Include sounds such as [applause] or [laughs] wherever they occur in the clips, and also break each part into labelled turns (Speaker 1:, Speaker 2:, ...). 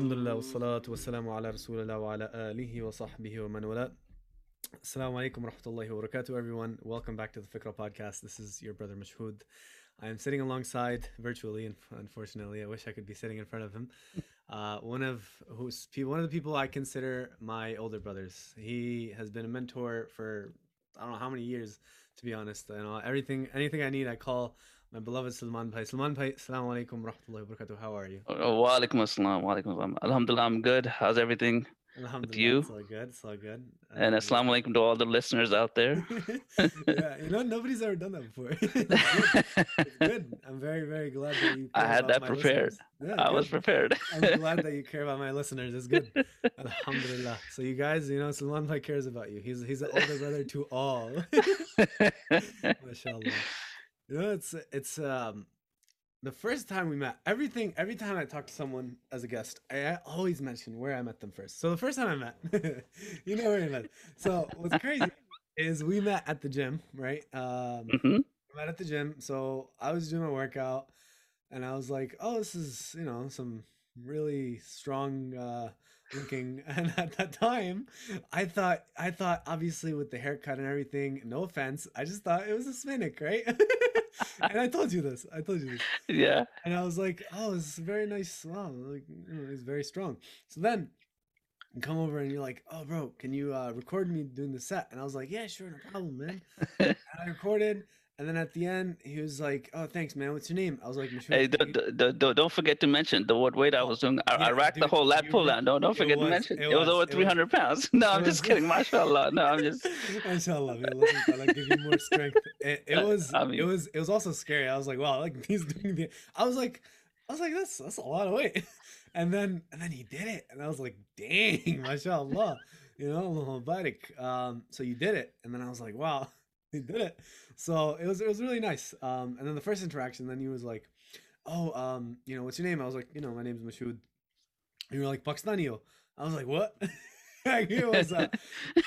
Speaker 1: Alhamdulillah, wassalatu wassalamu ala rasulillah wa ala alihi wa sahbihi wa man wala. Assalamu alaikum wa rahmatullahi everyone. Welcome back to the Fikrah podcast. This is your brother Mashhud. I am sitting alongside, virtually, unfortunately, I wish I could be sitting in front of him. [laughs] Uh, one of who's one of the people I consider my older brothers. He has been a mentor for I don't know how many years, to be honest. And everything, anything I need, I call my beloved Salman Bhai. Salman Bhai, Assalamu alaikum warahmatullahi wabarakatuh. How are you?
Speaker 2: Wa alaikum assalam. Wa alaikum assalam. Alhamdulillah, I'm good. How's everything?
Speaker 1: Alhamdulillah,
Speaker 2: you?
Speaker 1: It's all good. It's all good.
Speaker 2: And
Speaker 1: Um,
Speaker 2: assalamu alaikum to all the listeners out there. [laughs]
Speaker 1: yeah, you know, nobody's ever done that before. [laughs] good. Good. I'm very, very glad that you. [laughs]
Speaker 2: I had that prepared.
Speaker 1: Yeah,
Speaker 2: I was prepared.
Speaker 1: I'm glad that you care about my listeners. It's good. Alhamdulillah. So you guys, you know, Salman Bhai cares about you. He's he's the older brother to all. Mashallah. You know, it's it's um the first time we met. Everything every time I talk to someone as a guest, I always mention where I met them first. So the first time I met, [laughs] you know where I met. So what's crazy is we met at the gym, right? Um,
Speaker 2: Mhm.
Speaker 1: we met at the gym. So I was doing a workout, and I was like, "Oh, this is you know some really strong uh, looking." And [laughs] at that time, I thought I thought obviously with the haircut and everything, no offense, I just thought it was a Sminik, right? [laughs] and I told you this. I told you this.
Speaker 2: yeah.
Speaker 1: And I was like, "Oh, is very nice. Wow, like you know, he's very strong." So then you come over and you're like, "Oh, bro, can you uh, record me doing the set?" And I was like, "Yeah, sure, no problem, man." [laughs] and I recorded, and then at the end, he was like, "Oh, thanks, man. What's your name?" I was like, "Mashhud."
Speaker 2: Hey, don't, don't, don't- don't forget to mention the what weight I was doing. I, I
Speaker 1: yeah,
Speaker 2: racked the whole lat pull down. Don't, don't forget
Speaker 1: was-
Speaker 2: to mention.
Speaker 1: it
Speaker 2: It was,
Speaker 1: was-
Speaker 2: over 300 pounds. [laughs] No, I'm just
Speaker 1: was-
Speaker 2: kidding. [laughs] MashaAllah. No, I'm just.
Speaker 1: Inshallah, may Allah give you more strength. It, it [laughs] was,
Speaker 2: I
Speaker 1: it was, it was also scary. I was like, wow, like he's doing the. I was like, I was like, that's that's a lot of weight. And then and then he did it, and I was like, dang, mashallah, you know. Um, so you did it, and then I was like, wow, [laughs] he did it. So it was it was really nice. Um, and then the first interaction, then he was like, oh, um, you know, what's your name? I was like, you know, my name's Mashhud. You were like Pakistanio. I was like, what? [laughs] like, it was uh,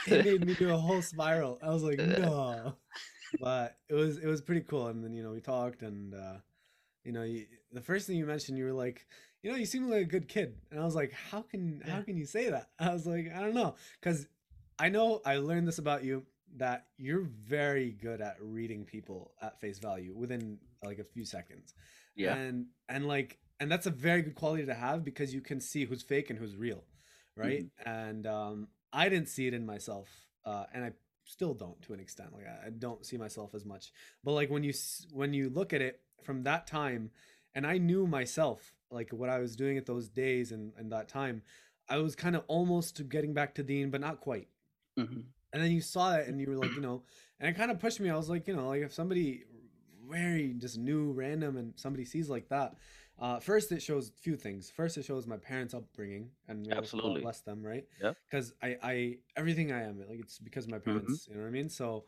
Speaker 1: it made me do a whole spiral. I was like, [laughs] no. But it was it was pretty cool. And then you know we talked, and uh, you know you, the first thing you mentioned, you were like, you know, you seem like a good kid, and I was like, how can how can you say that? I was like, I don't know, because I know I learned this about you that you're very good at reading people at face value within like a few seconds.
Speaker 2: Yeah.
Speaker 1: and and like and that's a very good quality to have because you can see who's fake and who's real right? And um i didn't see it in myself uh and i still don't to an extent like i, I don't see myself as much. But like when you when you look at it from that time and i knew myself like what i was doing at those days and and that time i was kind of almost getting back to deen but not quite.
Speaker 2: Mhm.
Speaker 1: And then you saw it and you were like you know and it kind of pushed me i was like you know like if somebody very just new random and somebody sees like that uh first it shows a few things first it shows my parents upbringing and
Speaker 2: Absolutely.
Speaker 1: bless them right
Speaker 2: Yep.
Speaker 1: because i i everything i am like it's because of my
Speaker 2: Mm-hmm.
Speaker 1: parents you know what i mean so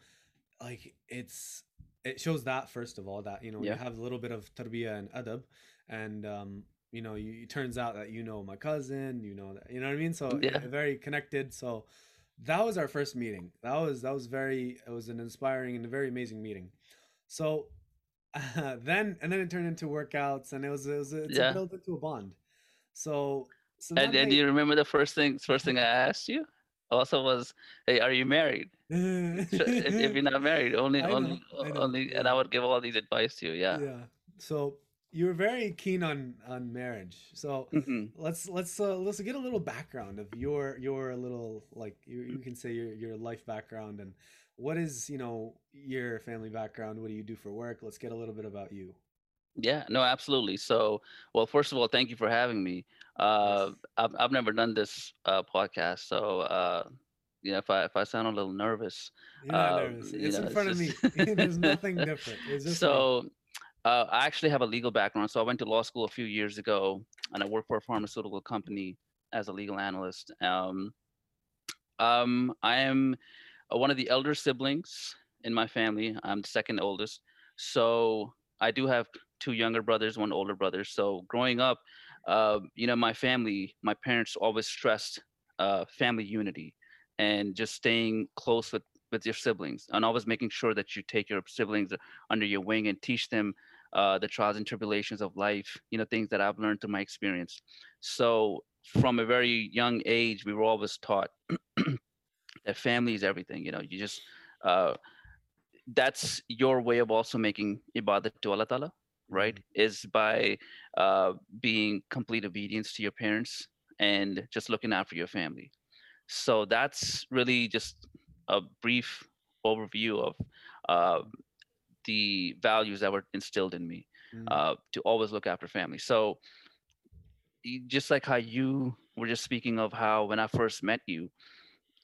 Speaker 1: like it's it shows that first of all that you know
Speaker 2: Yeah.
Speaker 1: you have a little bit of tarbiyah and adab and um you know you, it turns out that you know my cousin you know that you know what i mean so
Speaker 2: Yeah.
Speaker 1: very connected so that was our first meeting that was that was very it was an inspiring and a very amazing meeting so uh, [laughs] then and then it turned into workouts and it was it was it's
Speaker 2: Yeah.
Speaker 1: built into a bond so so
Speaker 2: And, and do you remember the first thing? First thing I asked you also was, "Hey, are you married?" [laughs] If, if you're not married, only, only, only, and. I would give all these advice to you. Yeah.
Speaker 1: yeah so you were very keen on on marriage so
Speaker 2: Mhm.
Speaker 1: let's let's uh, let's get a little background of your your little like you, you can say your your life background and what is you know your family background what do you do for work let's get a little bit about you
Speaker 2: Yeah, no, absolutely. So, well, first of all, thank you for having me. Uh, I've I've never done this uh, podcast, so uh, you know, if I if I sound a little nervous,
Speaker 1: you're not
Speaker 2: Uh,
Speaker 1: nervous it's
Speaker 2: know,
Speaker 1: in
Speaker 2: it's
Speaker 1: front of me [laughs] [laughs] there's nothing different it's just me.
Speaker 2: Uh, I actually have a legal background. So I went to law school a few years ago, and I work for a pharmaceutical company as a legal analyst. Um, um, I am uh, one of the elder siblings in my family. I'm the second oldest. So I do have two younger brothers, one older brother. So growing up, uh, you know, my family, my parents always stressed uh, family unity and just staying close with with your siblings and always making sure that you take your siblings under your wing and teach them uh, the trials and tribulations of life you know things that i've learned through my experience so from a very young age, we were always taught [clears throat] that family is everything. You know, you just uh, that's your way of also making ibadat to Allah Ta'ala, right? Is by uh, being complete obedience to your parents and just looking after your family. So that's really just a brief overview of uh, the values that were instilled in me
Speaker 1: Mm.
Speaker 2: uh, to always look after family. So y- just like how you were just speaking of how when I first met you,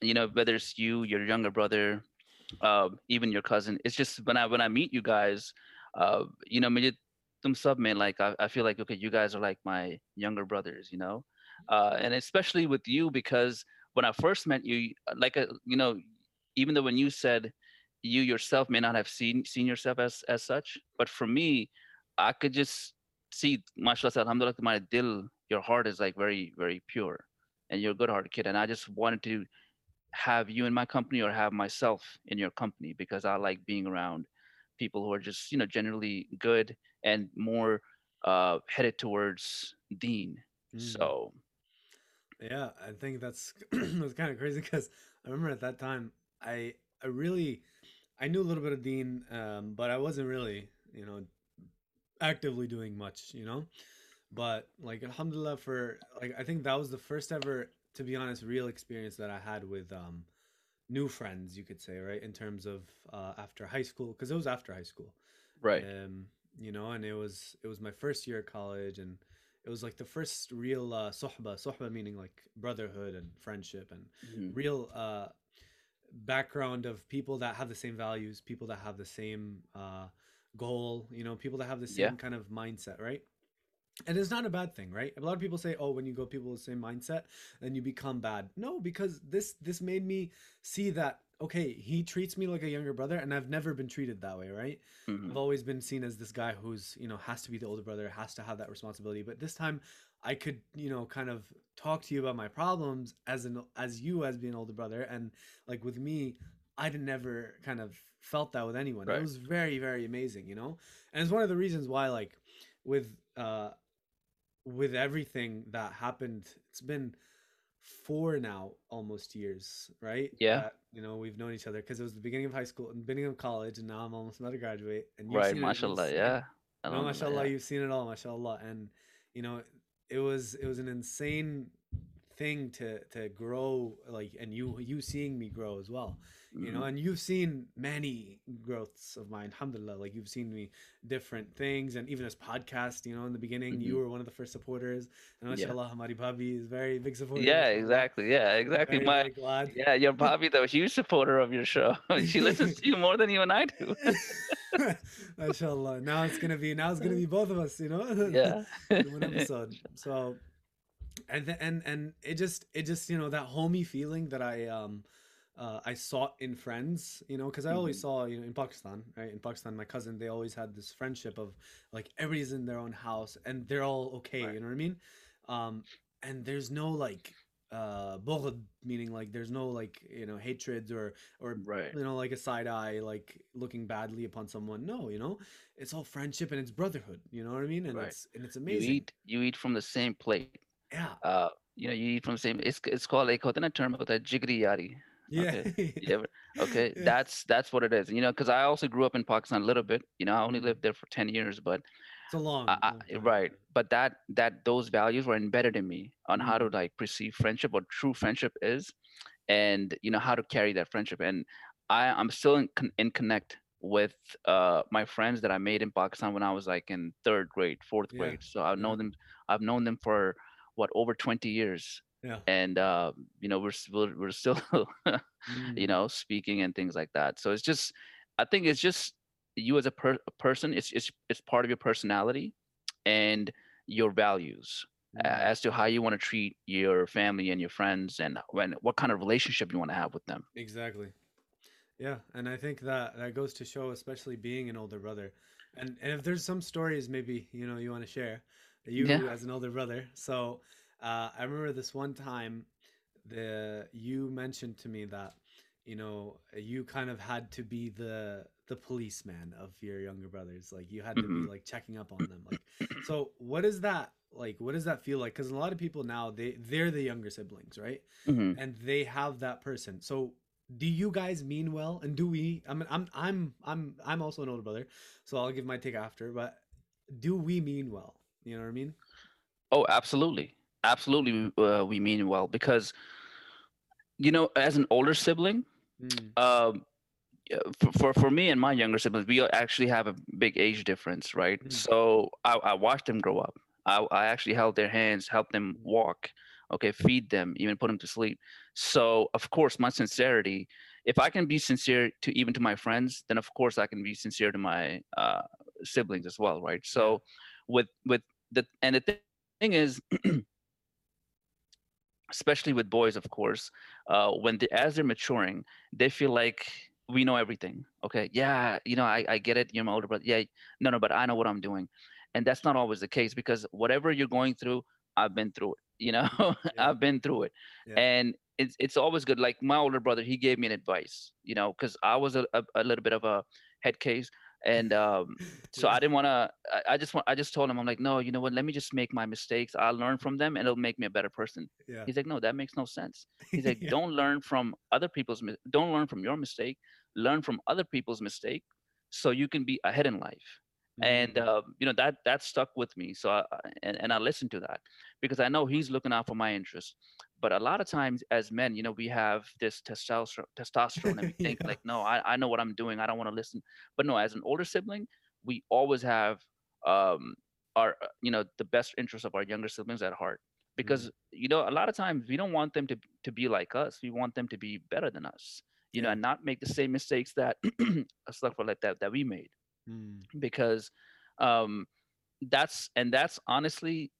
Speaker 2: you know, whether it's you, your younger brother, uh, even your cousin, it's just when I when I meet you guys, uh, you know, मुझे तुम सब में like I, I feel like okay, you guys are like my younger brothers, you know, uh, and especially with you because when I first met you, like a, you know, even though when you said you yourself may not have seen seen yourself as as such, but for me, I could just see, mashallah, alhamdulillah, my dil, your heart is like very, very pure and you're a good hearted kid. And I just wanted to have you in my company or have myself in your company because I like being around people who are just, you know, generally good and more uh, headed towards deen.
Speaker 1: Mm.
Speaker 2: So,
Speaker 1: Yeah, I think that's [clears throat] that's kind of crazy because I remember at that time I I really I knew a little bit of Deen, um, but I wasn't really you know actively doing much, you know. But like Alhamdulillah for like I think that was the first ever, to be honest, real experience that I had with um new friends, you could say, right? In terms of uh, after high school, because it was after high school
Speaker 2: right.
Speaker 1: um you know and it was it was my first year at college and it was like the first real uh sohba sohba meaning like brotherhood and friendship and
Speaker 2: Mhm.
Speaker 1: real uh background of people that have the same values people that have the same uh goal you know people that have the same
Speaker 2: Yeah.
Speaker 1: kind of mindset right and it's not a bad thing right a lot of people say oh when you go people with the same mindset then you become bad no because this this made me see that okay he treats me like a younger brother and i've never been treated that way right
Speaker 2: Mhm.
Speaker 1: I've always been seen as this guy who's, you know, has to be the older brother, has to have that responsibility. But this time I could, you know, kind of talk to you about my problems as an as you as being an older brother. And like with me, I'd never kind of felt that with anyone.
Speaker 2: Right.
Speaker 1: It was very, very amazing, you know? And it's one of the reasons why like with uh with everything that happened, it's been four now almost years, right?
Speaker 2: Yeah.
Speaker 1: That, you know, we've known each other because it was the beginning of high school and beginning of college, and now I'm almost about to graduate. And you've
Speaker 2: Right.
Speaker 1: seen
Speaker 2: Mashallah. Yeah.
Speaker 1: No, mashallah,
Speaker 2: yeah.
Speaker 1: you've seen it all, mashallah. And you know, it was it was an insane thing to to grow like and you you seeing me grow as well you know
Speaker 2: Mhm.
Speaker 1: and you've seen many growths of mine alhamdulillah like you've seen me different things and even this podcast you know in the beginning you
Speaker 2: Mhm.
Speaker 1: were one of the first supporters and
Speaker 2: Yeah.
Speaker 1: mashallah hamari bhabi is very big supporter
Speaker 2: Yeah, exactly. Yeah, exactly.
Speaker 1: very,
Speaker 2: My
Speaker 1: very glad
Speaker 2: yeah, your Bhabi, though, huge supporter of your show. [laughs] she listens to you more than you and I do. [laughs]
Speaker 1: mashallah now it's gonna be now it's gonna [laughs] be both of us you know
Speaker 2: Yeah.
Speaker 1: one episode. So, and and and it just it just you know that homey feeling that I um uh, I sought in friends, you know, because I always
Speaker 2: Mhm.
Speaker 1: saw you know in Pakistan, right? In Pakistan, my cousin they always had this friendship of like everybody's in their own house and they're all okay.
Speaker 2: Right.
Speaker 1: You know what I mean? Um, and there's no like uh bughd, meaning like there's no like you know hatreds or or
Speaker 2: Right.
Speaker 1: you know like a side eye like looking badly upon someone no you know it's all friendship and it's brotherhood you know what i mean and
Speaker 2: Right.
Speaker 1: it's and it's amazing You
Speaker 2: eat you eat from the same plate.
Speaker 1: Yeah.
Speaker 2: Uh, you know, you eat from the same. It's it's called a like, term about that jigri yari.
Speaker 1: Yeah.
Speaker 2: Okay. [laughs] Ever, okay.
Speaker 1: Yeah.
Speaker 2: That's that's what it is. You know, because I also grew up in Pakistan a little bit. You know, I only lived there for ten years, but
Speaker 1: it's a long,
Speaker 2: I,
Speaker 1: long
Speaker 2: right. But that that those values were embedded in me on mm-hmm. how to
Speaker 1: mm-hmm.
Speaker 2: like perceive friendship, what true friendship is, and you know how to carry that friendship. And I I'm still in, in connect with uh, my friends that I made in Pakistan when I was like in third grade, fourth
Speaker 1: yeah.
Speaker 2: grade. So I've
Speaker 1: yeah.
Speaker 2: known them. I've known them for what over twenty years,
Speaker 1: yeah
Speaker 2: and uh, you know we're we're, we're still [laughs] you
Speaker 1: Mm.
Speaker 2: know speaking and things like that so it's just i think it's just you as a, per- a person it's, it's it's part of your personality and your values
Speaker 1: Mm.
Speaker 2: as to how you want to treat your family and your friends and when what kind of relationship you want to have with them
Speaker 1: exactly yeah and i think that that goes to show especially being an older brother and and if there's some stories maybe you know you want to share you
Speaker 2: Yeah.
Speaker 1: as an older brother so uh i remember this one time the you mentioned to me that you know you kind of had to be the the policeman of your younger brothers. Like you had to be like checking up on them. Like so what is that like what does that feel like cuz a lot of people now they they're the younger siblings, right?
Speaker 2: Mhm.
Speaker 1: And they have that person. So do you guys mean well and do we I mean I'm I'm I'm I'm also an older brother, so I'll give my take after, but do we mean well? You know what I mean?
Speaker 2: Oh, absolutely, absolutely. Uh, we mean well because, you know, as an older sibling,
Speaker 1: Mm,
Speaker 2: um, for, for for me and my younger siblings, we actually have a big age difference, right?
Speaker 1: Mm.
Speaker 2: So I, I watched them grow up. I, I actually held their hands, helped them walk, okay, feed them, even put them to sleep. So of course, my sincerity, if I can be sincere to even to my friends, then of course I can be sincere to my uh, siblings as well, right? So with with the and the thing is. [clears throat] especially with boys of course uh, when they, as they're maturing they feel like we know everything okay yeah you know I, I get it you're my older brother yeah no no but i know what i'm doing and that's not always the case because whatever you're going through i've been through it you know [laughs]
Speaker 1: Yeah.
Speaker 2: i've been through it
Speaker 1: Yeah.
Speaker 2: and it's it's always good like my older brother he gave me an advice you know because i was a, a, a little bit of a head case and um so i didn't want to I, I just want i just told him i'm like no you know what let me just make my mistakes i'll learn from them and it'll make me a better person
Speaker 1: yeah.
Speaker 2: He's like, no, that makes no sense. He's like, [laughs]
Speaker 1: Yeah.
Speaker 2: don't learn from other people's, don't learn from your mistake. Learn from other people's mistake, so you can be ahead in life. And
Speaker 1: Mm,
Speaker 2: uh, you know that that stuck with me. So I, and and I listened to that because I know he's looking out for my interests. But a lot of times, as men, you know, we have this testosterone, testosterone, and we [laughs] think
Speaker 1: Yeah.
Speaker 2: like, no, I, I know what I'm doing. I don't want to listen. But no, as an older sibling, we always have um, our, uh, you know, the best interests of our younger siblings at heart because you know a lot of times we don't want them to to be like us we want them to be better than us you know and not make the same mistakes that [clears throat] stuff like that that we made
Speaker 1: mm,
Speaker 2: because um that's and that's honestly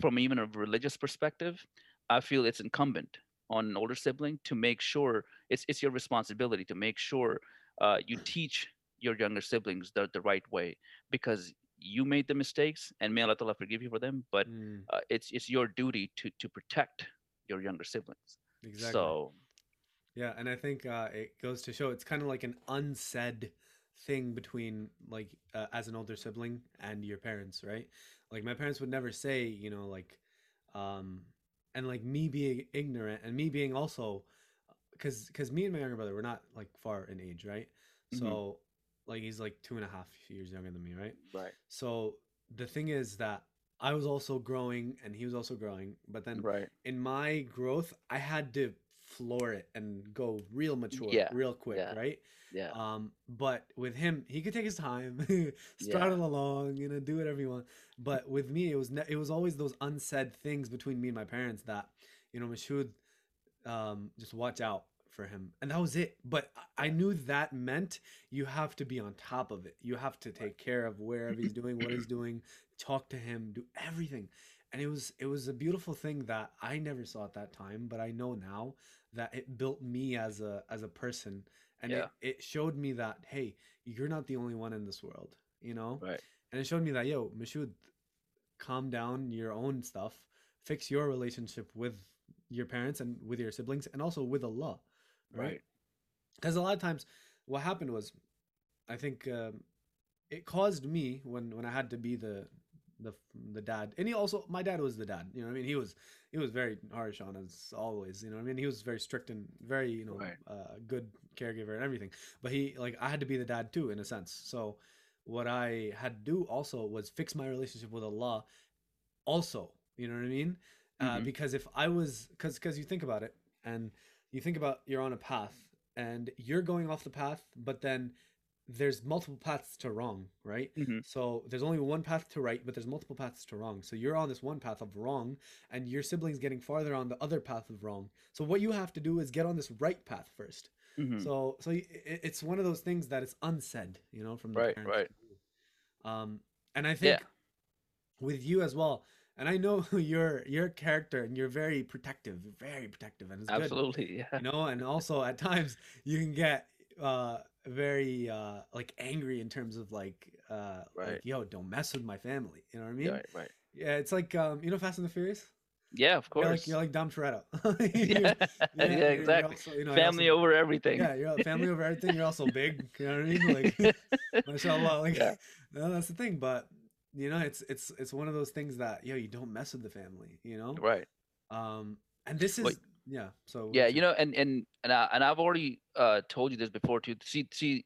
Speaker 2: from even a religious perspective i feel it's incumbent on an older sibling to make sure it's it's your responsibility to make sure uh, you teach your younger siblings the, the right way because you made the mistakes and may Allah Ta'ala forgive you for them but
Speaker 1: mm,
Speaker 2: uh, it's it's your duty to to protect your younger siblings
Speaker 1: exactly.
Speaker 2: so
Speaker 1: Yeah, and I think uh, it goes to show it's kind of like an unsaid thing between like uh, as an older sibling and your parents, right? Like my parents would never say, you know, like, um, and like me being ignorant and me being also, because because me and my younger brother we're not like far in age, right?
Speaker 2: Mhm.
Speaker 1: So like he's like two and a half years younger than me, right?
Speaker 2: right
Speaker 1: So the thing is that I was also growing and he was also growing, but then
Speaker 2: right
Speaker 1: in my growth, I had to floor it and go real mature,
Speaker 2: Yeah,
Speaker 1: real quick,
Speaker 2: yeah.
Speaker 1: right?
Speaker 2: yeah
Speaker 1: Um, but with him, he could take his time, [laughs] straddle along, you know, do whatever you want. But with me, it was ne- it was always those unsaid things between me and my parents that, you know, Mashhud, um, just watch out for him, and that was it. But I knew that meant you have to be on top of it. You have to take care of wherever he's doing, what he's [clears throat] doing, talk to him, do everything. And it was it was a beautiful thing that I never saw at that time, but I know now that it built me as a as a person. And
Speaker 2: Yeah.
Speaker 1: it, it showed me that hey you're not the only one in this world you know?
Speaker 2: Right.
Speaker 1: And it showed me that yo Mashhud calm down your own stuff fix your relationship with your parents and with your siblings and also with Allah right?
Speaker 2: Right.
Speaker 1: Because a lot of times what happened was I think um, it caused me when when I had to be the the the dad. And he also my dad was the dad you know what I mean? He was he was very harsh on us always you know what I mean? He was very strict and very you know
Speaker 2: Right.
Speaker 1: uh, good caregiver and everything. But he like I had to be the dad too in a sense. So what I had to do also was fix my relationship with Allah also you know what I mean? Uh,
Speaker 2: Mhm.
Speaker 1: because if I was because because you think about it and you think about you're on a path and you're going off the path but then there's multiple paths to wrong right
Speaker 2: Mhm.
Speaker 1: so there's only one path to right but there's multiple paths to wrong so you're on this one path of wrong and your siblings getting farther on the other path of wrong so what you have to do is get on this right path first
Speaker 2: Mhm.
Speaker 1: so so it's one of those things that it's unsaid you know from the
Speaker 2: Right,
Speaker 1: parents
Speaker 2: right.
Speaker 1: um and i think
Speaker 2: Yeah.
Speaker 1: with you as well and i know [laughs] your your character and you're very protective very protective and it's good
Speaker 2: absolutely yeah
Speaker 1: you know and also at times you can get uh very uh like angry in terms of like uh
Speaker 2: Right.
Speaker 1: like yo don't mess with my family you know what i mean
Speaker 2: right right
Speaker 1: yeah it's like um you know fast and the furious
Speaker 2: Yeah, of
Speaker 1: You're like
Speaker 2: course.
Speaker 1: you're like Dom Toretto. [laughs] [laughs]
Speaker 2: Yeah,
Speaker 1: yeah,
Speaker 2: yeah, exactly.
Speaker 1: also you know
Speaker 2: Family
Speaker 1: also
Speaker 2: over everything.
Speaker 1: yeah you're family over everything. You're also big. [laughs] You know what I mean? Like mashallah. Like
Speaker 2: Yeah.
Speaker 1: no, that's the thing. But you know, it's it's it's one of those things that yo you don't mess with the family. You know.
Speaker 2: Right.
Speaker 1: Um, and this is yeah. So
Speaker 2: yeah, you know, and and and I, and I've already uh told you this before too. See, see,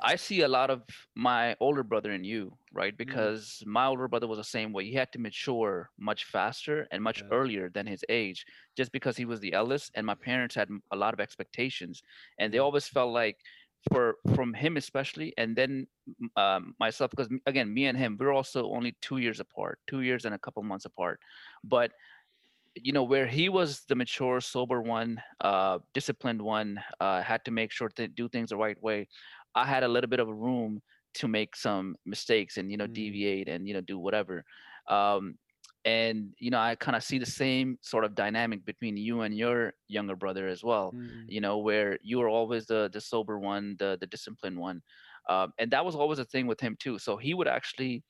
Speaker 2: I see a lot of my older brother in you, right?
Speaker 1: Mm,
Speaker 2: Because my older brother was the same way. He had to mature much faster and much
Speaker 1: yeah.
Speaker 2: earlier than his age, just because he was the eldest. And my parents had a lot of expectations, and they always felt like, for from him especially, and then um, myself, because again, me and him, we're also only two years apart, two years and a couple months apart. But you know where he was the mature sober one uh disciplined one uh had to make sure to do things the right way i had a little bit of a room to make some mistakes and you know
Speaker 1: Mm,
Speaker 2: deviate and you know do whatever um and you know i kind of see the same sort of dynamic between you and your younger brother as well
Speaker 1: mm,
Speaker 2: you know where you were always the the sober one the the disciplined one um, and that was always a thing with him too so he would actually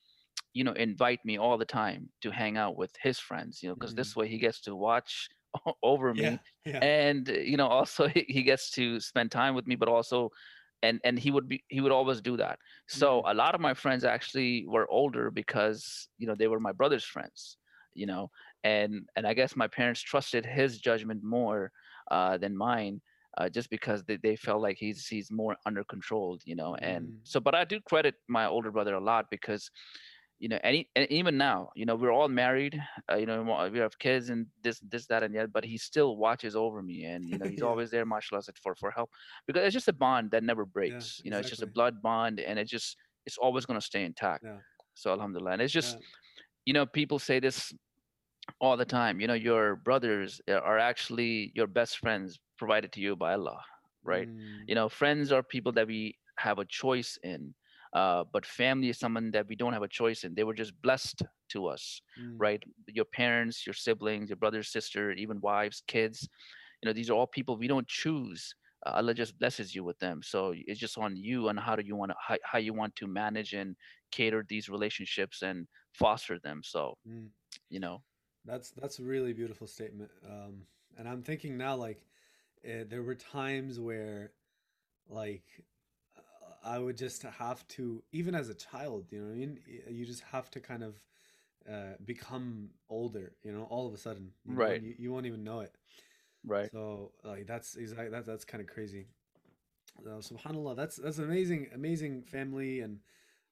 Speaker 2: you know invite me all the time to hang out with his friends you know because
Speaker 1: mm.
Speaker 2: this way he gets to watch [laughs] over me
Speaker 1: Yeah.
Speaker 2: and uh, you know also [laughs] he, gets to spend time with me but also and and he would be he would always do that so
Speaker 1: Mm,
Speaker 2: a lot of my friends actually were older because you know they were my brother's friends you know and and i guess my parents trusted his judgment more uh, than mine uh, just because they, they felt like he's he's more under controlled you know and
Speaker 1: mm,
Speaker 2: so but i do credit my older brother a lot because you know any and even now you know we're all married uh, you know we have kids and this this that and yet but he still watches over me and you know he's
Speaker 1: yeah. [laughs]
Speaker 2: always there mashallah for for help because it's just a bond that never
Speaker 1: Yeah.
Speaker 2: breaks you know it's just a blood bond and it just it's always going to stay intact
Speaker 1: Yeah.
Speaker 2: so alhamdulillah and it's just
Speaker 1: Yeah.
Speaker 2: you know people say this all the time you know your brothers uh, are actually your best friends provided to you by allah right
Speaker 1: Mm,
Speaker 2: you know friends are people that we have a choice in uh, but family is someone that we don't have a choice in. They were just blessed to us
Speaker 1: mm,
Speaker 2: right? Your parents your siblings your brother sister even wives kids you know these are all people we don't choose. Uh, allah just blesses you with them. So it's just on you and how do you want to how, how you want to manage and cater these relationships and foster them. So
Speaker 1: mm.
Speaker 2: you know.
Speaker 1: That's that's a really beautiful statement. Um, and I'm thinking now, like, eh, there were times where, like, I would just have to, even as a child, you know what I mean? You just have to kind of uh, become older, you know, all of a sudden, you
Speaker 2: right
Speaker 1: you, you won't even know it.
Speaker 2: right
Speaker 1: So, like, that's exactly that, that's kind of crazy. Uh, subhanallah, that's that's amazing, amazing family and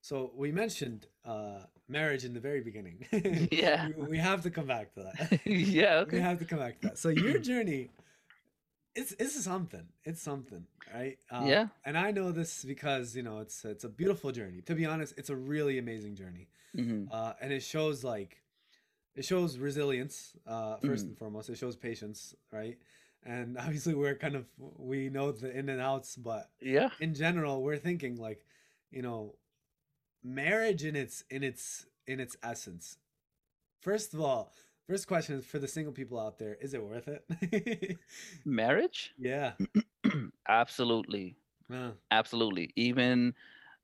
Speaker 1: so we mentioned uh marriage in the very beginning. [laughs]
Speaker 2: yeah
Speaker 1: we, we have to come back to that. [laughs]
Speaker 2: yeah
Speaker 1: We have to come back to that. So your [clears throat] journey, it's it's something. It's something, right? Uh,
Speaker 2: yeah
Speaker 1: and I know this because you know it's it's a beautiful journey. To be honest, it's a really amazing journey,
Speaker 2: hmm
Speaker 1: uh, and it shows like it shows resilience uh, first
Speaker 2: hmm
Speaker 1: and foremost. It shows patience, right? And [laughs] obviously we're kind of we know the in and outs, but
Speaker 2: yeah
Speaker 1: in general we're thinking like, you know, marriage in its in its in its essence. First of all, first question is for the single people out there: Is it worth it? [laughs]
Speaker 2: marriage?
Speaker 1: Yeah. [clears throat]
Speaker 2: absolutely.
Speaker 1: Uh,
Speaker 2: absolutely. Even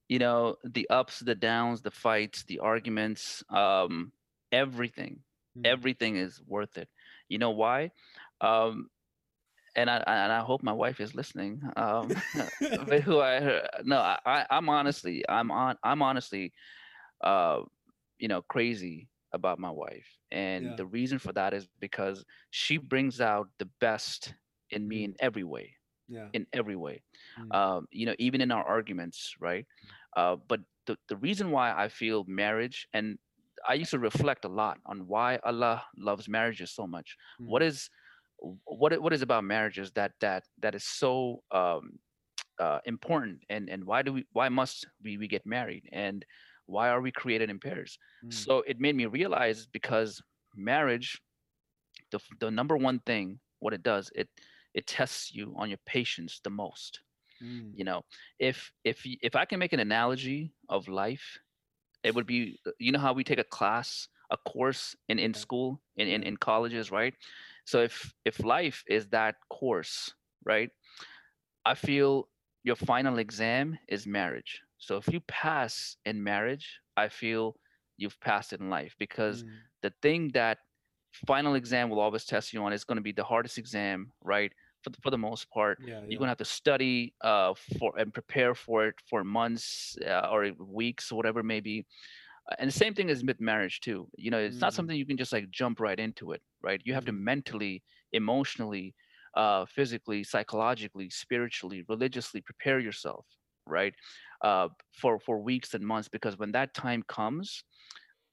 Speaker 2: you know the ups the downs the fights the arguments um everything.
Speaker 1: Mm,
Speaker 2: everything is worth it. You know why? Um and i and i hope my wife is listening um [laughs] but who i no i I- i'm honestly i'm on i'm honestly uh you know crazy about my wife and
Speaker 1: yeah.
Speaker 2: the reason for that is because she brings out the best in me
Speaker 1: mm,
Speaker 2: in every way
Speaker 1: yeah.
Speaker 2: in every way
Speaker 1: mm,
Speaker 2: um, you know even in our arguments right? Uh, but the, the reason why i feel marriage and i used to reflect a lot on why allah loves marriages so much.
Speaker 1: Mm,
Speaker 2: what is what what is about marriages that that that is so um, uh, important and and why do we why must we, we get married? And why are we created in pairs?
Speaker 1: Mm,
Speaker 2: so it made me realize because marriage the, the number one thing what it does it it tests you on your patience the most.
Speaker 1: Mm,
Speaker 2: you know if if if i can make an analogy of life it would be you know how we take a class a course in in school in in, in colleges right? So if if life is that course right i feel your final exam is marriage so if you pass in marriage i feel you've passed in life because
Speaker 1: mm,
Speaker 2: the thing that final exam will always test you on is going to be the hardest exam right for the, for the most part
Speaker 1: Yeah.
Speaker 2: you're going to have to study uh, for and prepare for it for months uh, or weeks or whatever it may be Uh, and the same thing is with marriage too you know it's not
Speaker 1: Mm.
Speaker 2: something you can just like jump right into it right you have to
Speaker 1: Mhm.
Speaker 2: mentally emotionally uh, physically psychologically spiritually religiously prepare yourself right uh, for for weeks and months because when that time comes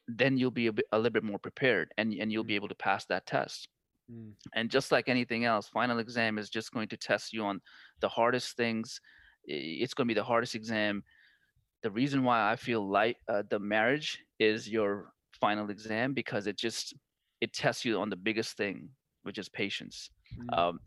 Speaker 2: then you'll be a, bit, a little bit more prepared and, and you'll be
Speaker 1: Mm.
Speaker 2: able to pass that test
Speaker 1: Mm.
Speaker 2: and just like anything else final exam is just going to test you on the hardest things it's going to be the hardest exam the reason why i feel like uh, the marriage is your final exam because it just it tests you on the biggest thing which is patience
Speaker 1: Mm.
Speaker 2: um,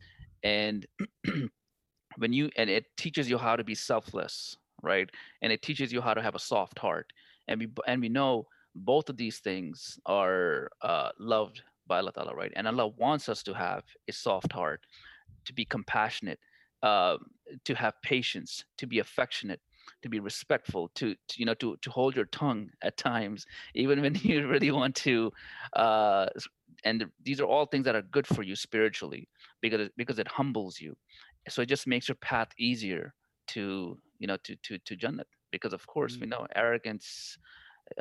Speaker 2: and [clears throat] when you and it teaches you how to be selfless right and it teaches you how to have a soft heart and we and we know both of these things are uh, loved by Allah Ta'ala, right? And Allah wants us to have a soft heart, to be compassionate, uh, to have patience, to be affectionate, to be respectful, to, to you know to to hold your tongue at times, even when [laughs] you really want to. Uh, and these are all things that are good for you spiritually because because it humbles you. So it just makes your path easier to you know to to to Jannat. Because of course we
Speaker 1: Mm.
Speaker 2: know arrogance.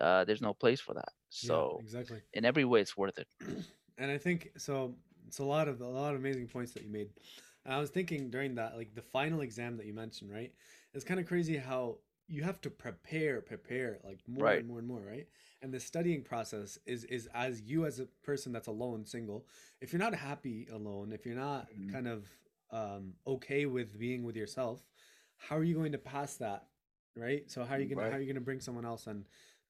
Speaker 2: Uh, there's no place for that.
Speaker 1: Yeah.
Speaker 2: So
Speaker 1: Exactly.
Speaker 2: in every way, it's worth it. [clears throat]
Speaker 1: and I think so. It's a lot of a lot of amazing points that you made. And I was thinking during that, like the final exam that you mentioned, right? It's kind of crazy how you have to prepare, prepare, like more
Speaker 2: Right.
Speaker 1: and more and more, right? And the studying process is is as you as a person that's alone, single. If you're not happy alone, if you're not
Speaker 2: Mhm.
Speaker 1: kind of um, okay with being with yourself, how are you going to pass that, right? So how are you gonna how are you gonna bring someone else and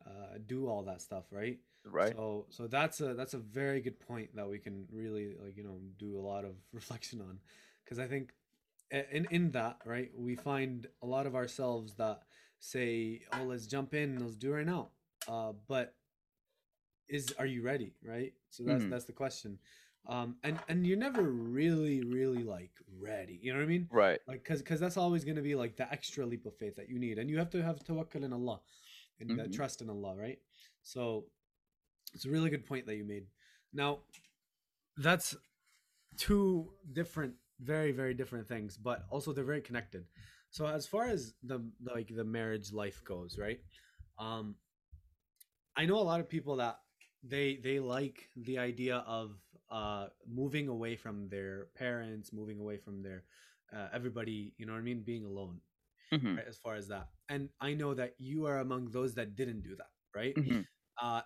Speaker 1: uh, do all that stuff, right?
Speaker 2: Right.
Speaker 1: So so that's a that's a very good point that we can really like you know do a lot of [laughs] reflection on, because I think in in that right we find a lot of ourselves that say oh let's jump in let's do it right now, uh but is are you ready right? So that's
Speaker 2: Mhm.
Speaker 1: that's the question, um and and you're never really really like ready you know what I mean
Speaker 2: Right.
Speaker 1: like because because that's always going to be like the extra leap of faith that you need and you have to have tawakkul in allah and that
Speaker 2: Mhm.
Speaker 1: trust in allah right so it's a really good point that you made now that's two different very very different things but also they're very connected so as far as the like the marriage life goes right um i know a lot of people that they they like the idea of uh moving away from their parents moving away from their uh, everybody you know what i mean being alone
Speaker 2: hmm
Speaker 1: right as far as that. And i know that you are among those that didn't do that right?
Speaker 2: Hmm
Speaker 1: uh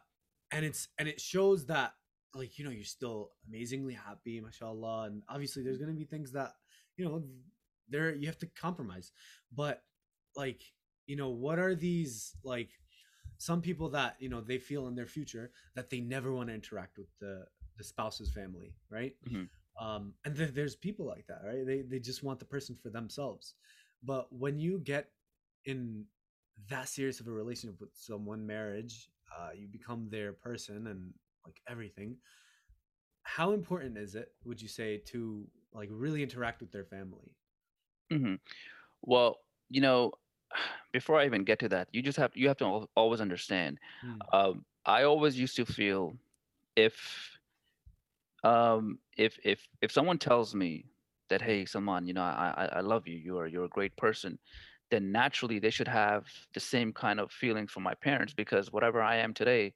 Speaker 1: and it's and it shows that like you know you're still amazingly happy mashallah and obviously there's going to be things that you know there you have to compromise. But like you know what are these like some people that you know they feel in their future that they never want to interact with the the spouse's family right
Speaker 2: Mhm.
Speaker 1: um and th- there's people like that right they they just want the person for themselves but when you get in that serious of a relationship with someone marriage uh you become their person and like everything how important is it would you say to like really interact with their family
Speaker 2: hmm Well, you know, [sighs] before I even get to that, you just have you have to always understand.
Speaker 1: Hmm.
Speaker 2: Um, I always used to feel if um if if if someone tells me that hey Salman you know I I, I love you you're you're a great person then naturally they should have the same kind of feelings for my parents because whatever I am today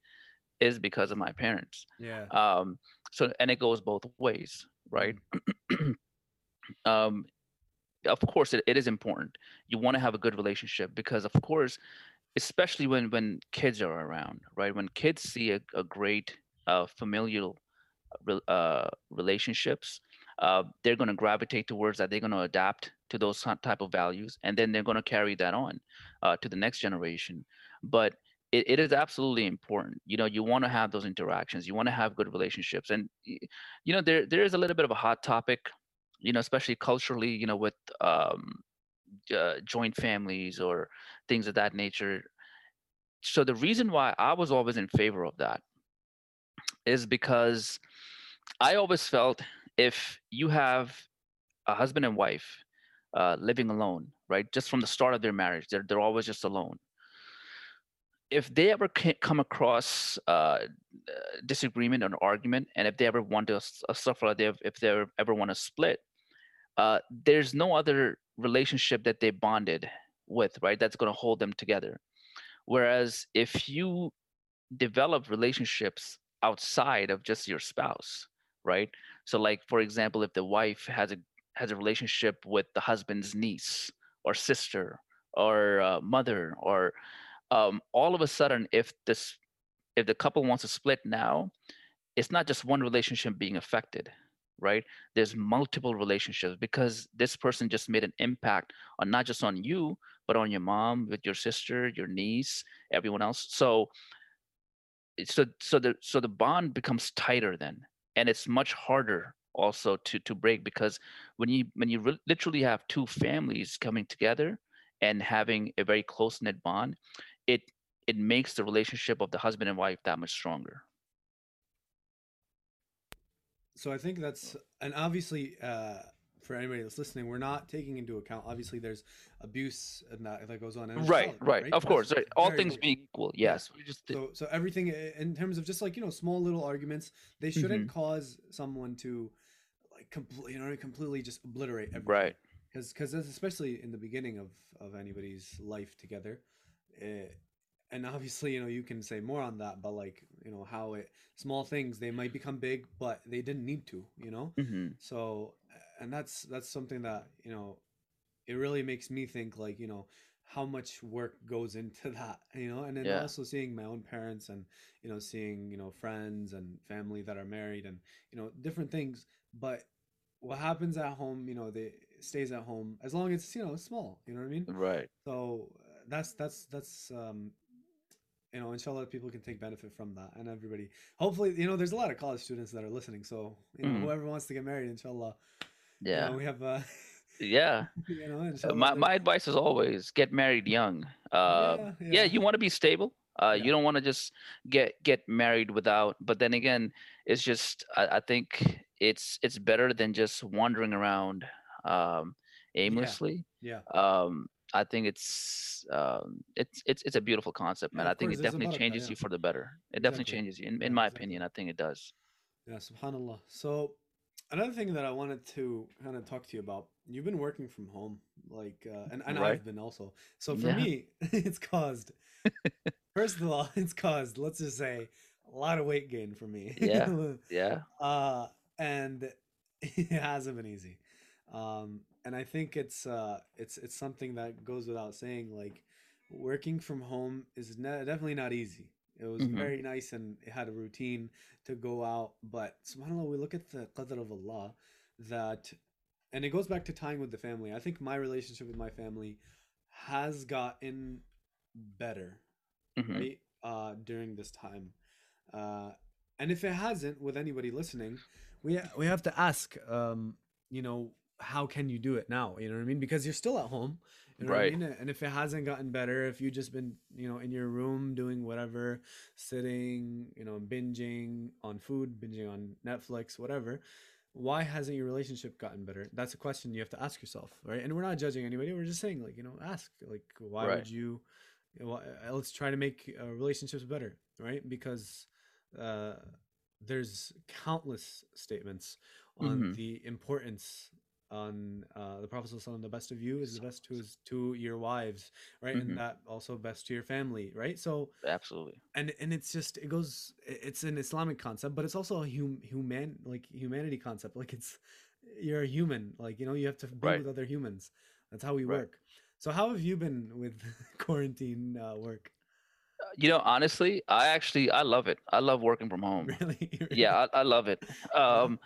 Speaker 2: is because of my parents.
Speaker 1: Yeah.
Speaker 2: Um so and it goes both ways right? [clears throat] Um of course it, it is important. You want to have a good relationship because of course especially when when kids are around right? When kids see a, a great uh, familial uh, relationships uh, they're going to gravitate towards that they're going to adapt to those type of values and then they're going to carry that on uh, to the next generation. But it, it is absolutely important you know you want to have those interactions you want to have good relationships and you know there there is a little bit of a hot topic you know especially culturally you know with um, uh, joint families or things of that nature. So the reason why i was always in favor of that is because I always felt if you have a husband and wife uh, living alone, right, just from the start of their marriage, they're they're always just alone. if they ever come across uh, disagreement or argument, and if they ever want to uh, suffer, if they ever want to split, uh, there's no other relationship that they bonded with, right? That's going to hold them together. Whereas if you develop relationships outside of just your spouse, right? So, like for example, if the wife has a has a relationship with the husband's niece or sister or uh, mother or um, all of a sudden if this if the couple wants to split now it's not just one relationship being affected right there's multiple relationships because this person just made an impact on not just on you but on your mom with your sister your niece everyone else so so so the so the bond becomes tighter then and it's much harder also to to break because when you when you re- literally have two families coming together and having a very close knit bond it it makes the relationship of the husband and wife that much stronger.
Speaker 1: So I think that's and obviously uh for anybody that's listening, we're not taking into account obviously there's abuse and that that goes on. And
Speaker 2: right right of course right all things being equal
Speaker 1: Yeah.
Speaker 2: yes we just
Speaker 1: So so everything in terms of just like you know small little arguments, they shouldn't
Speaker 2: Mhm.
Speaker 1: cause someone to like completely you know completely just obliterate everything.
Speaker 2: right
Speaker 1: because because especially in the beginning of of anybody's life together eh, and obviously you know you can say more on that but like you know how it small things they might become big but they didn't need to you know
Speaker 2: hmm
Speaker 1: so and that's that's something that you know it really makes me think like you know how much work goes into that you know and then
Speaker 2: Yeah.
Speaker 1: also seeing my own parents and you know seeing you know friends and family that are married and you know different things but what happens at home you know they stays at home as long as it's you know small you know what i mean
Speaker 2: right
Speaker 1: so uh, that's that's that's um you know inshallah people can take benefit from that and everybody hopefully you know there's a lot of college students that are listening so you know
Speaker 2: Mhm.
Speaker 1: whoever wants to get married inshallah you
Speaker 2: yeah
Speaker 1: know, we have uh [laughs]
Speaker 2: yeah
Speaker 1: you know
Speaker 2: Uh, my, my advice is always get married young uh
Speaker 1: yeah,
Speaker 2: yeah
Speaker 1: yeah.
Speaker 2: you want to be stable uh
Speaker 1: Yeah.
Speaker 2: you don't want to just get get married without but then again it's just I, I think it's it's better than just wandering around um aimlessly
Speaker 1: yeah
Speaker 2: um i think it's um it's it's it's a beautiful concept man i think
Speaker 1: course,
Speaker 2: it definitely changes you for the better it definitely changes you in, in my
Speaker 1: exactly.
Speaker 2: opinion i think it does
Speaker 1: Yeah, subhanallah. So another thing that I wanted to kind of talk to you about, you've been working from home, like, uh, and, and
Speaker 2: Right.
Speaker 1: I've been also. So for
Speaker 2: Yeah.
Speaker 1: me, [laughs] it's caused, [laughs] first of all, it's caused, let's just say, a lot of weight gain for me.
Speaker 2: Yeah. [laughs] yeah
Speaker 1: uh, and it hasn't been easy. Um, and I think it's uh, it's it's something that goes without saying. Like working from home is ne- definitely not easy. It was
Speaker 2: Mhm.
Speaker 1: very nice and it had a routine to go out, but subhanallah, we look at the qadr of Allah that, and it goes back to tying with the family. I think my relationship with my family has gotten better
Speaker 2: Mhm.
Speaker 1: right uh during this time uh and if it hasn't with anybody listening we we have to ask um you know how can you do it now you know what i mean because you're still at home you know
Speaker 2: Right.
Speaker 1: i mean and if it hasn't gotten better if you've just been you know in your room doing whatever sitting you know binging on food binging on netflix whatever why hasn't your relationship gotten better that's a question you have to ask yourself right and we're not judging anybody we're just saying like you know ask like why
Speaker 2: Right.
Speaker 1: would you know, uh, let's try to make uh, relationships better right because uh, there's countless statements on
Speaker 2: Mhm.
Speaker 1: the importance on uh, the prophet ﷺ, the best of you is the best to his to your wives right?
Speaker 2: Mhm.
Speaker 1: and that also best to your family right? So
Speaker 2: absolutely.
Speaker 1: and and it's just it goes it's an islamic concept but it's also a hum, human like humanity concept. Like it's you're a human like you know you have to be
Speaker 2: Right.
Speaker 1: with other humans. That's how we
Speaker 2: Right.
Speaker 1: work. So how have you been with [laughs] quarantine uh, work?
Speaker 2: You know honestly i actually i love it. I love working from home. [laughs]
Speaker 1: Really?
Speaker 2: Yeah I, I love it. [laughs] Um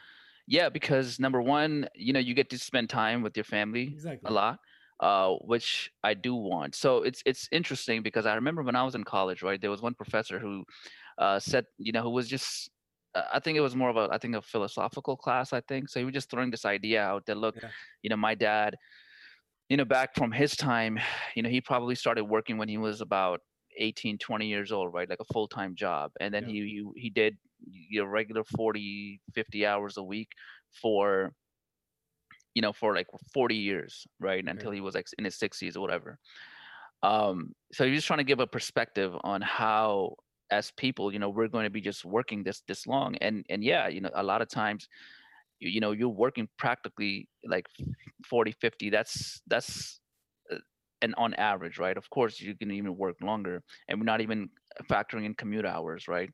Speaker 2: yeah because number one you know you get to spend time with your family
Speaker 1: exactly
Speaker 2: a lot uh which i do want so it's it's interesting because i remember when i was in college right there was one professor who uh said you know who was just uh, i think it was more of a i think a philosophical class i think so he was just throwing this idea out that look
Speaker 1: Yeah.
Speaker 2: you know my dad you know back from his time you know he probably started working when he was about 18 20 years old right like a full-time job and then
Speaker 1: Yeah.
Speaker 2: he, he he did your regular 40 50 hours a week for you know for like 40 years right until he was like in his 60s or whatever Um, so you're just trying to give a perspective on how as people, you know, we're going to be just working this this long. And and yeah, you know, a lot of times you, you know, you're working practically like 40, 50. That's that's uh, and on average, right? Of course, you can even work longer, and we're not even factoring in commute hours, right?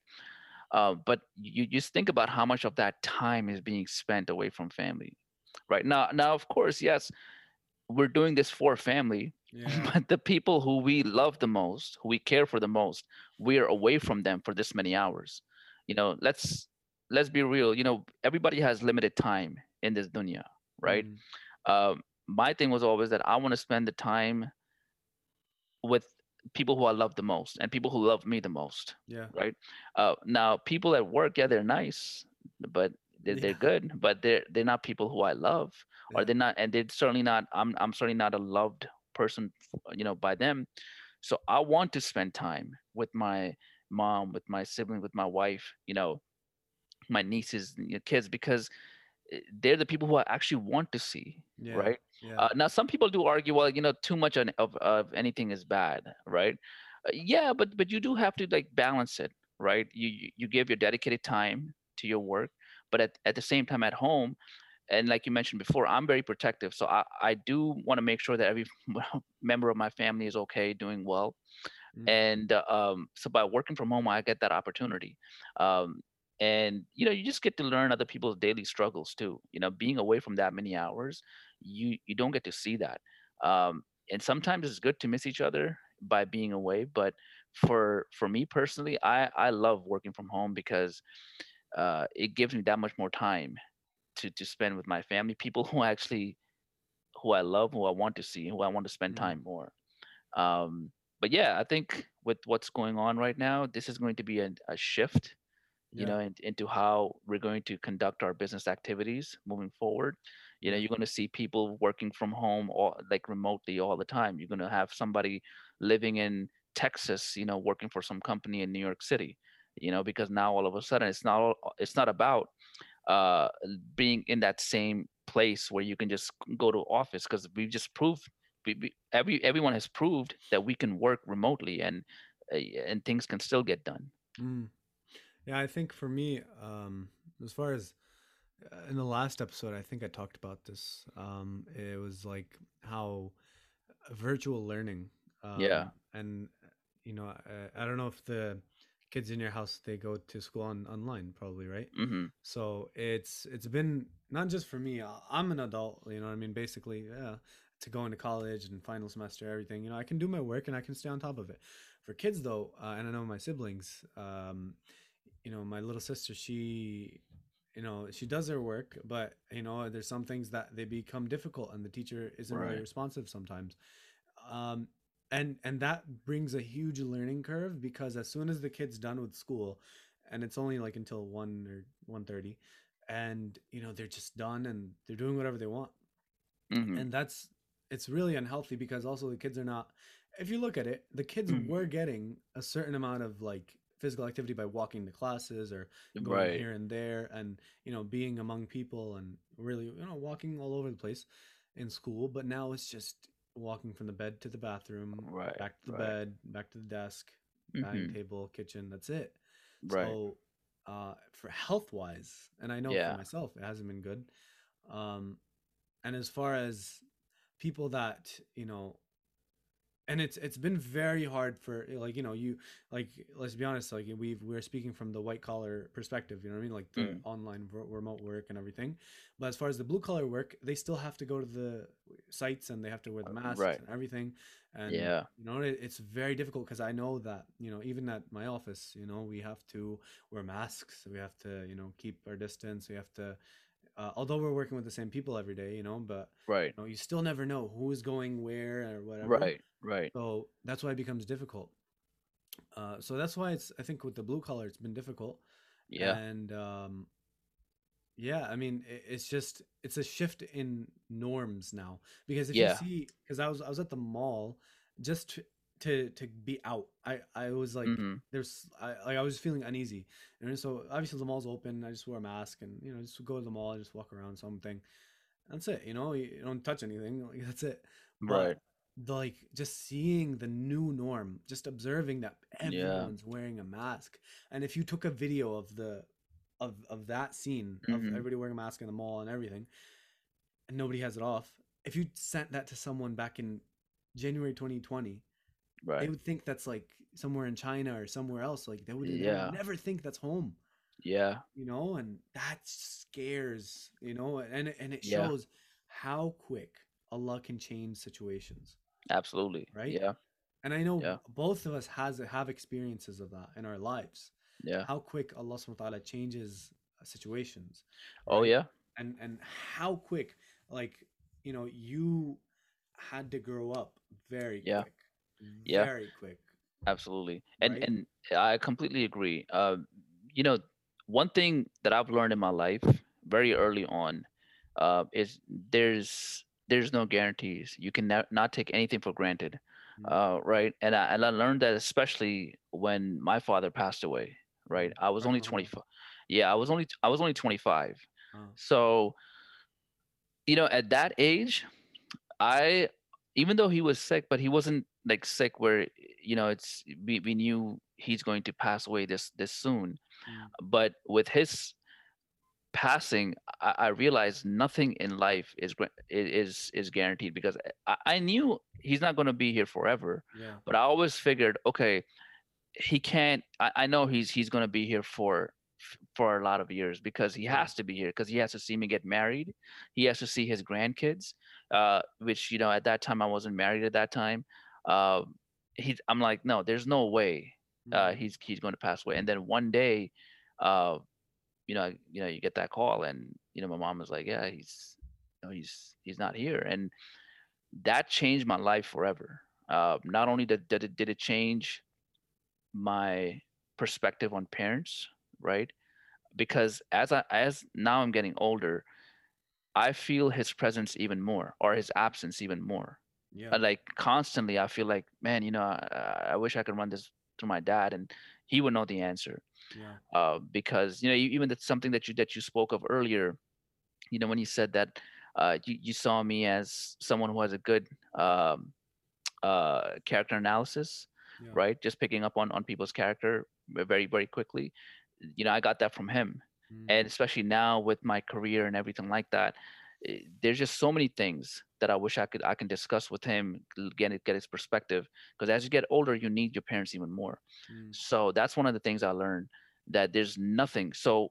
Speaker 2: Uh, but you just think about how much of that time is being spent away from family, right? Now, now, of course, yes, we're doing this for family, [laughs]
Speaker 1: Yeah.
Speaker 2: but the people who we love the most, who we care for the most, we are away from them for this many hours. You know, let's let's be real. You know, everybody has limited time in this dunya, right?
Speaker 1: Mm,
Speaker 2: Um, my thing was always that I want to spend the time with people who I love the most and people who love me the most,
Speaker 1: yeah.
Speaker 2: right? Uh, now, people at work, yeah, they're nice, but they're, they're good, but they're they're not people who I love, or they're not, and they're certainly not. I'm I'm certainly not a loved person, you know, by them. So I want to spend time with my mom, with my sibling, with my wife, you know, my nieces, kids, because they're the people who I actually want to see,
Speaker 1: Yeah.
Speaker 2: right?
Speaker 1: Yeah.
Speaker 2: Uh, now, some people do argue, well, you know, too much on- of of anything is bad, right? Uh, yeah, but but you do have to like balance it, right? You you give your dedicated time to your work, but at at the same time at home, and like you mentioned before, I'm very protective, so I I do want to make sure that every [laughs] member of my family is okay, doing well,
Speaker 1: Mm.
Speaker 2: and uh, um, so by working from home, I get that opportunity. Um, and you know, you just get to learn other people's daily struggles too. You know, being away from that many hours, you you don't get to see that. Um, and sometimes it's good to miss each other by being away. But for for me personally, I I love working from home because uh, it gives me that much more time to to spend with my family, people [laughs] who actually who I love, who I want to see, who I want to spend
Speaker 1: Mm.
Speaker 2: time more. Um, but yeah, I think with what's going on right now, this is going to be a, a shift, you
Speaker 1: Yeah.
Speaker 2: know, in, into how we're going to conduct our business activities moving forward. You know, you're going to see people working from home or like remotely all the time. You're going to have somebody living in Texas, you know, working for some company in New York City, you know, because now all of a sudden it's not all- it's not about uh being in that same place where you can just go to office because we've just proved we, we, every everyone has proved that we can work remotely and uh, and things can still get done.
Speaker 1: Mm. Yeah, I think for me, um, as far as uh, in the last episode, I think I talked about this. Um, it was like how uh, virtual learning,
Speaker 2: Yeah.
Speaker 1: um, and uh, you know, I, I don't know if the kids in your house they go to school on online, probably, right?
Speaker 2: hmm
Speaker 1: So it's it's been not just for me. I'm an adult, you know what I mean. Basically, yeah, to go into college and final semester, everything. You know, I can do my work and I can stay on top of it. For kids though, uh, and I know my siblings, um, you know, my little sister, she, you know, she does her work, but you know, there's some things that they become difficult, and the teacher isn't really responsive sometimes. Um, and and that brings a huge learning curve because as soon as the kid's done with school, and it's only like until one or one thirty, and you know they're just done and they're doing whatever they want,
Speaker 2: hmm
Speaker 1: and that's it's really unhealthy because also the kids are not. If you look at it, the kids
Speaker 2: Mhm.
Speaker 1: were getting a certain amount of like physical activity by walking to classes or going
Speaker 2: Right.
Speaker 1: here and there and you know being among people and really you know walking all over the place in school but now it's just walking from the bed to the bathroom
Speaker 2: Right.
Speaker 1: back to the
Speaker 2: right.
Speaker 1: bed back to the desk dining
Speaker 2: hmm
Speaker 1: table kitchen that's it
Speaker 2: Right.
Speaker 1: so uh for health wise and i know for myself it hasn't been good um and as far as people that you know and it's it's been very hard for like you know you like let's be honest like we've we're speaking from the white collar perspective you know what i mean like the
Speaker 2: Mm.
Speaker 1: online remote work and everything but as far as the blue collar work they still have to go to the sites and they have to wear the masks
Speaker 2: right.
Speaker 1: and everything and
Speaker 2: Yeah.
Speaker 1: you know it, it's very difficult because i know that you know even at my office you know we have to wear masks we have to you know keep our distance we have to uh, although we're working with the same people every day you know but
Speaker 2: Right.
Speaker 1: you know you still never know who's going where or whatever
Speaker 2: Right. Right.
Speaker 1: so that's why it becomes difficult. Uh, so that's why it's i think with the blue collar it's been difficult.
Speaker 2: Yeah.
Speaker 1: and um, yeah i mean it, it's just it's a shift in norms now. Because if
Speaker 2: Yeah.
Speaker 1: you see because i was i was at the mall just to to, to be out. I i was like
Speaker 2: hmm
Speaker 1: there's I, like I was feeling uneasy. And so obviously the mall's open. I just wear a mask and you know just go to the mall just walk around something. That's it you know? You, you don't touch anything like [laughs] that's it. But
Speaker 2: Right.
Speaker 1: Like just seeing the new norm, just observing that
Speaker 2: Yeah.
Speaker 1: everyone's wearing a mask. And if you took a video of the of of that scene of
Speaker 2: Mhm.
Speaker 1: everybody wearing a mask in the mall and everything, and nobody has it off, if you sent that to someone back in January 2020,
Speaker 2: right.
Speaker 1: they would think that's like somewhere in China or somewhere else. Like they would they would
Speaker 2: Yeah.
Speaker 1: never think that's home
Speaker 2: Yeah.
Speaker 1: you know and that scares you know and it- and it
Speaker 2: Yeah.
Speaker 1: shows how quick allah can change situations
Speaker 2: Absolutely.
Speaker 1: Right?
Speaker 2: Yeah.
Speaker 1: and i know
Speaker 2: Yeah.
Speaker 1: both of us has have experiences of that in our lives
Speaker 2: Yeah.
Speaker 1: how quick allah subhanahu wa ta'ala changes uh, situations
Speaker 2: Oh
Speaker 1: right?
Speaker 2: yeah.
Speaker 1: and and how quick like you know you had to grow up very
Speaker 2: Yeah.
Speaker 1: quick
Speaker 2: Yeah.
Speaker 1: very quick
Speaker 2: Absolutely. And
Speaker 1: Right?
Speaker 2: and I completely agree. Uh, you know, one thing that I've learned in my life very early on uh, is there's there's no guarantees. You can ne- not take anything for granted,
Speaker 1: Mm.
Speaker 2: uh, right? And I and I learned that especially when my father passed away. Right, I was only
Speaker 1: Rahimahullah.
Speaker 2: 25. Yeah, I was only I was only 25.
Speaker 1: Oh.
Speaker 2: So, you know, at that age, I even though he was sick, but he wasn't like sick where you know it's we, we knew he's going to pass away this this soon.
Speaker 1: Mm.
Speaker 2: But with his passing, I, I realized nothing in life is is is guaranteed because I, I knew he's not going to be here forever.
Speaker 1: yeah
Speaker 2: But I always figured, okay, he can't. I, I know he's he's going to be here for for a lot of years because he has to be here because he has to see me get married. He has to see his grandkids, uh, which you know at that time I wasn't married at that time. Uh, he, I'm like, no, there's no way uh,
Speaker 1: Mhm.
Speaker 2: he's he's going to pass away. And then one day, uh, you know, you know, you get that call, and you know, my mom was like, yeah, he's, you know, he's he's not here, and that changed my life forever. Uh, not only did did it, did it change my perspective on parents, right? Because as I as now I'm getting older, I feel his presence even more, or his absence even more
Speaker 1: yeah
Speaker 2: like constantly i feel like man you know I, I wish i could run this through my dad and he would know the answer
Speaker 1: yeah.
Speaker 2: uh, because you know even that's something that you that you spoke of earlier you know when you said that uh, you, you saw me as someone who has a good um, uh, character analysis
Speaker 1: yeah.
Speaker 2: right? Just picking up on on people's character very very quickly. You know i got that from him.
Speaker 1: Mm.
Speaker 2: and especially now with my career and everything like that there's just so many things that i wish i could i can discuss with him get get his perspective because as you get older you need your parents even more
Speaker 1: Mm.
Speaker 2: so that's one of the things i learned that there's nothing so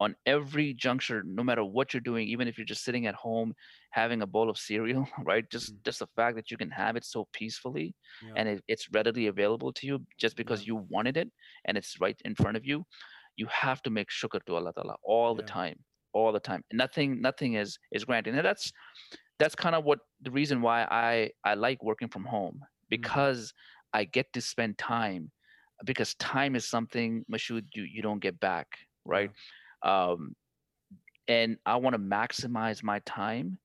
Speaker 2: on every juncture no matter what you're doing even if you're just sitting at home having a bowl of cereal [laughs] right just
Speaker 1: Mm.
Speaker 2: just the fact that you can have it so peacefully
Speaker 1: yeah.
Speaker 2: and it, it's readily available to you just because
Speaker 1: Yeah.
Speaker 2: you wanted it and it's right in front of you you have to make shukr to allah Ta'ala all the
Speaker 1: Yeah.
Speaker 2: time all the time nothing nothing is is granted and that's that's kind of what the reason why i i like working from home because i get to spend time because time is something Mashhud, you you don't get back right? Um and i want to maximize my time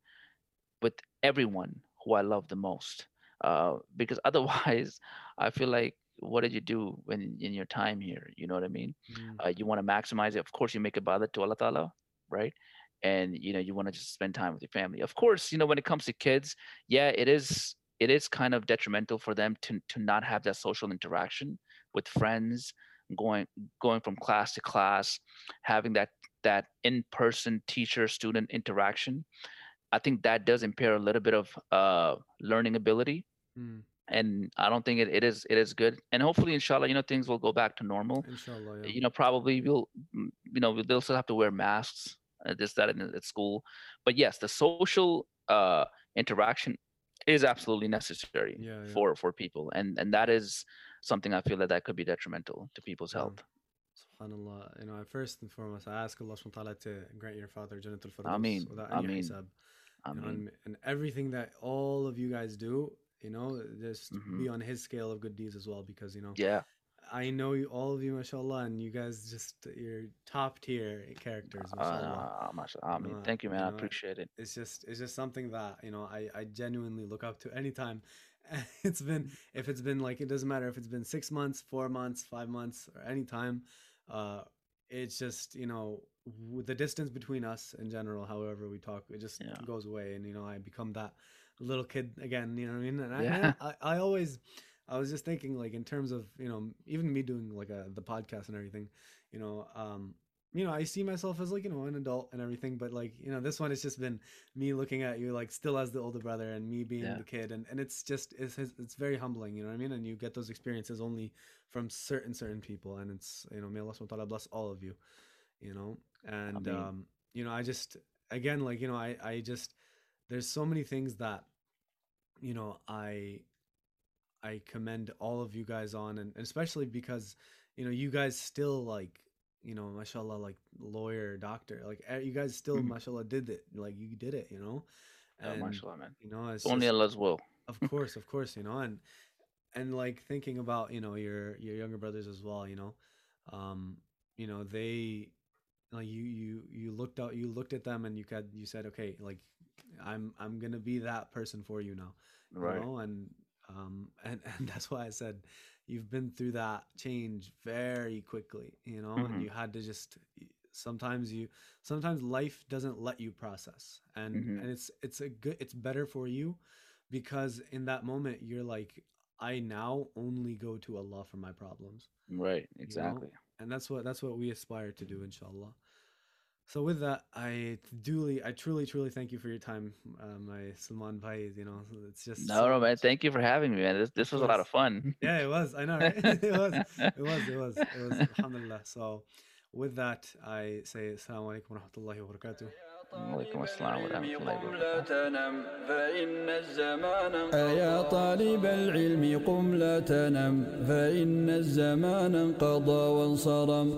Speaker 2: with everyone who i love the most uh because [laughs] otherwise i feel like what did you do when in your time here you know what i mean?
Speaker 1: Mm.
Speaker 2: uh, you want to maximize it of course you make ibadah to allah ta'ala right? And you know you want to just spend time with your family. Of course you know when it comes to kids yeah it is it is kind of detrimental for them to to not have that social interaction with friends going going from class to class having that that in-person teacher student interaction. I think that does impair a little bit of uh learning ability.
Speaker 1: Mm.
Speaker 2: And i don't think it, it is it is good and hopefully inshallah you know things will go back to normal
Speaker 1: Inshallah, yeah.
Speaker 2: you know probably we'll mm, you know they'll still have to wear masks uh, this that and at school but yes the social uh interaction is absolutely necessary
Speaker 1: Yeah, yeah.
Speaker 2: for for people and and that is something i feel that that could be detrimental to people's health
Speaker 1: Subhanallah. You know, first and foremost, I ask Allah subhanahu wa ta'ala to grant your father Jannat al
Speaker 2: Ameen. Ameen.
Speaker 1: you know, and, and everything that all of you guys do, you know, just
Speaker 2: Mhm.
Speaker 1: be on his scale of good deeds as well. Because, you know,
Speaker 2: yeah
Speaker 1: I know you, all of you, mashallah, and you guys just, you're top tier characters, mashallah.
Speaker 2: uh, mashallah, I mean,
Speaker 1: know,
Speaker 2: thank you man
Speaker 1: you
Speaker 2: i appreciate it
Speaker 1: it's just it's just something that you know I I genuinely look up to anytime. [laughs] It's been if it's been like it doesn't matter if it's been six months, four months, five months, or any time. Uh, it's just you know the distance between us in general. However we talk, it just
Speaker 2: Yeah.
Speaker 1: goes away, and you know I become that little kid again. You know what I mean? And I,
Speaker 2: Yeah.
Speaker 1: I, I always, I was just thinking like in terms of you know even me doing like a the podcast and everything, you know, um, you know I see myself as like you know an adult and everything, but like you know this one has just been me looking at you like still as the older brother and me being
Speaker 2: Yeah.
Speaker 1: the kid, and and it's just it's it's very humbling. You know what I mean? And you get those experiences only from certain certain people, and it's you know may Allah subhanahu bless all of you, you know, and
Speaker 2: Ameen.
Speaker 1: um, you know I just again like you know I I just there's so many things that you know i i commend all of you guys on and, and especially because you know you guys still like you know mashallah like lawyer doctor like eh, you guys still
Speaker 2: Mhm.
Speaker 1: mashallah did it like you did it you know
Speaker 2: Oh,
Speaker 1: and
Speaker 2: mashallah, man.
Speaker 1: you know it's
Speaker 2: Only Allah's will.
Speaker 1: of course of course you know and and like thinking about you know your your younger brothers as well you know um you know they like you you you looked out you looked at them and you could you said okay like i'm i'm gonna be that person for you now you
Speaker 2: Right.
Speaker 1: know and um and and [laughs] that's why i said you've been through that change very quickly you know
Speaker 2: Mhm.
Speaker 1: and you had to just sometimes you sometimes life doesn't let you process and
Speaker 2: Mhm.
Speaker 1: and it's it's a good it's better for you because in that moment you're like i now only go to allah for my problems
Speaker 2: Right. Exactly.
Speaker 1: and that's what that's what we aspire to do inshallah so with that i duly i truly truly thank you for your time uh, my salman bhai you know it's just
Speaker 2: No,
Speaker 1: so
Speaker 2: no, man.
Speaker 1: much-
Speaker 2: Thank you for having me, man. This this was a lot of fun.
Speaker 1: yeah it was i know right? [laughs] it was it was it was it was alhamdulillah so with that i say assalamu alaikum wa rahmatullahi wa barakatuh
Speaker 2: وعليكم السلام ورحمة الله
Speaker 3: قم لا
Speaker 2: وبركاته.
Speaker 3: تنم فإن الزمان
Speaker 4: أيا طالب العلم قم لا تنم فإن الزمان انقضى وانصرم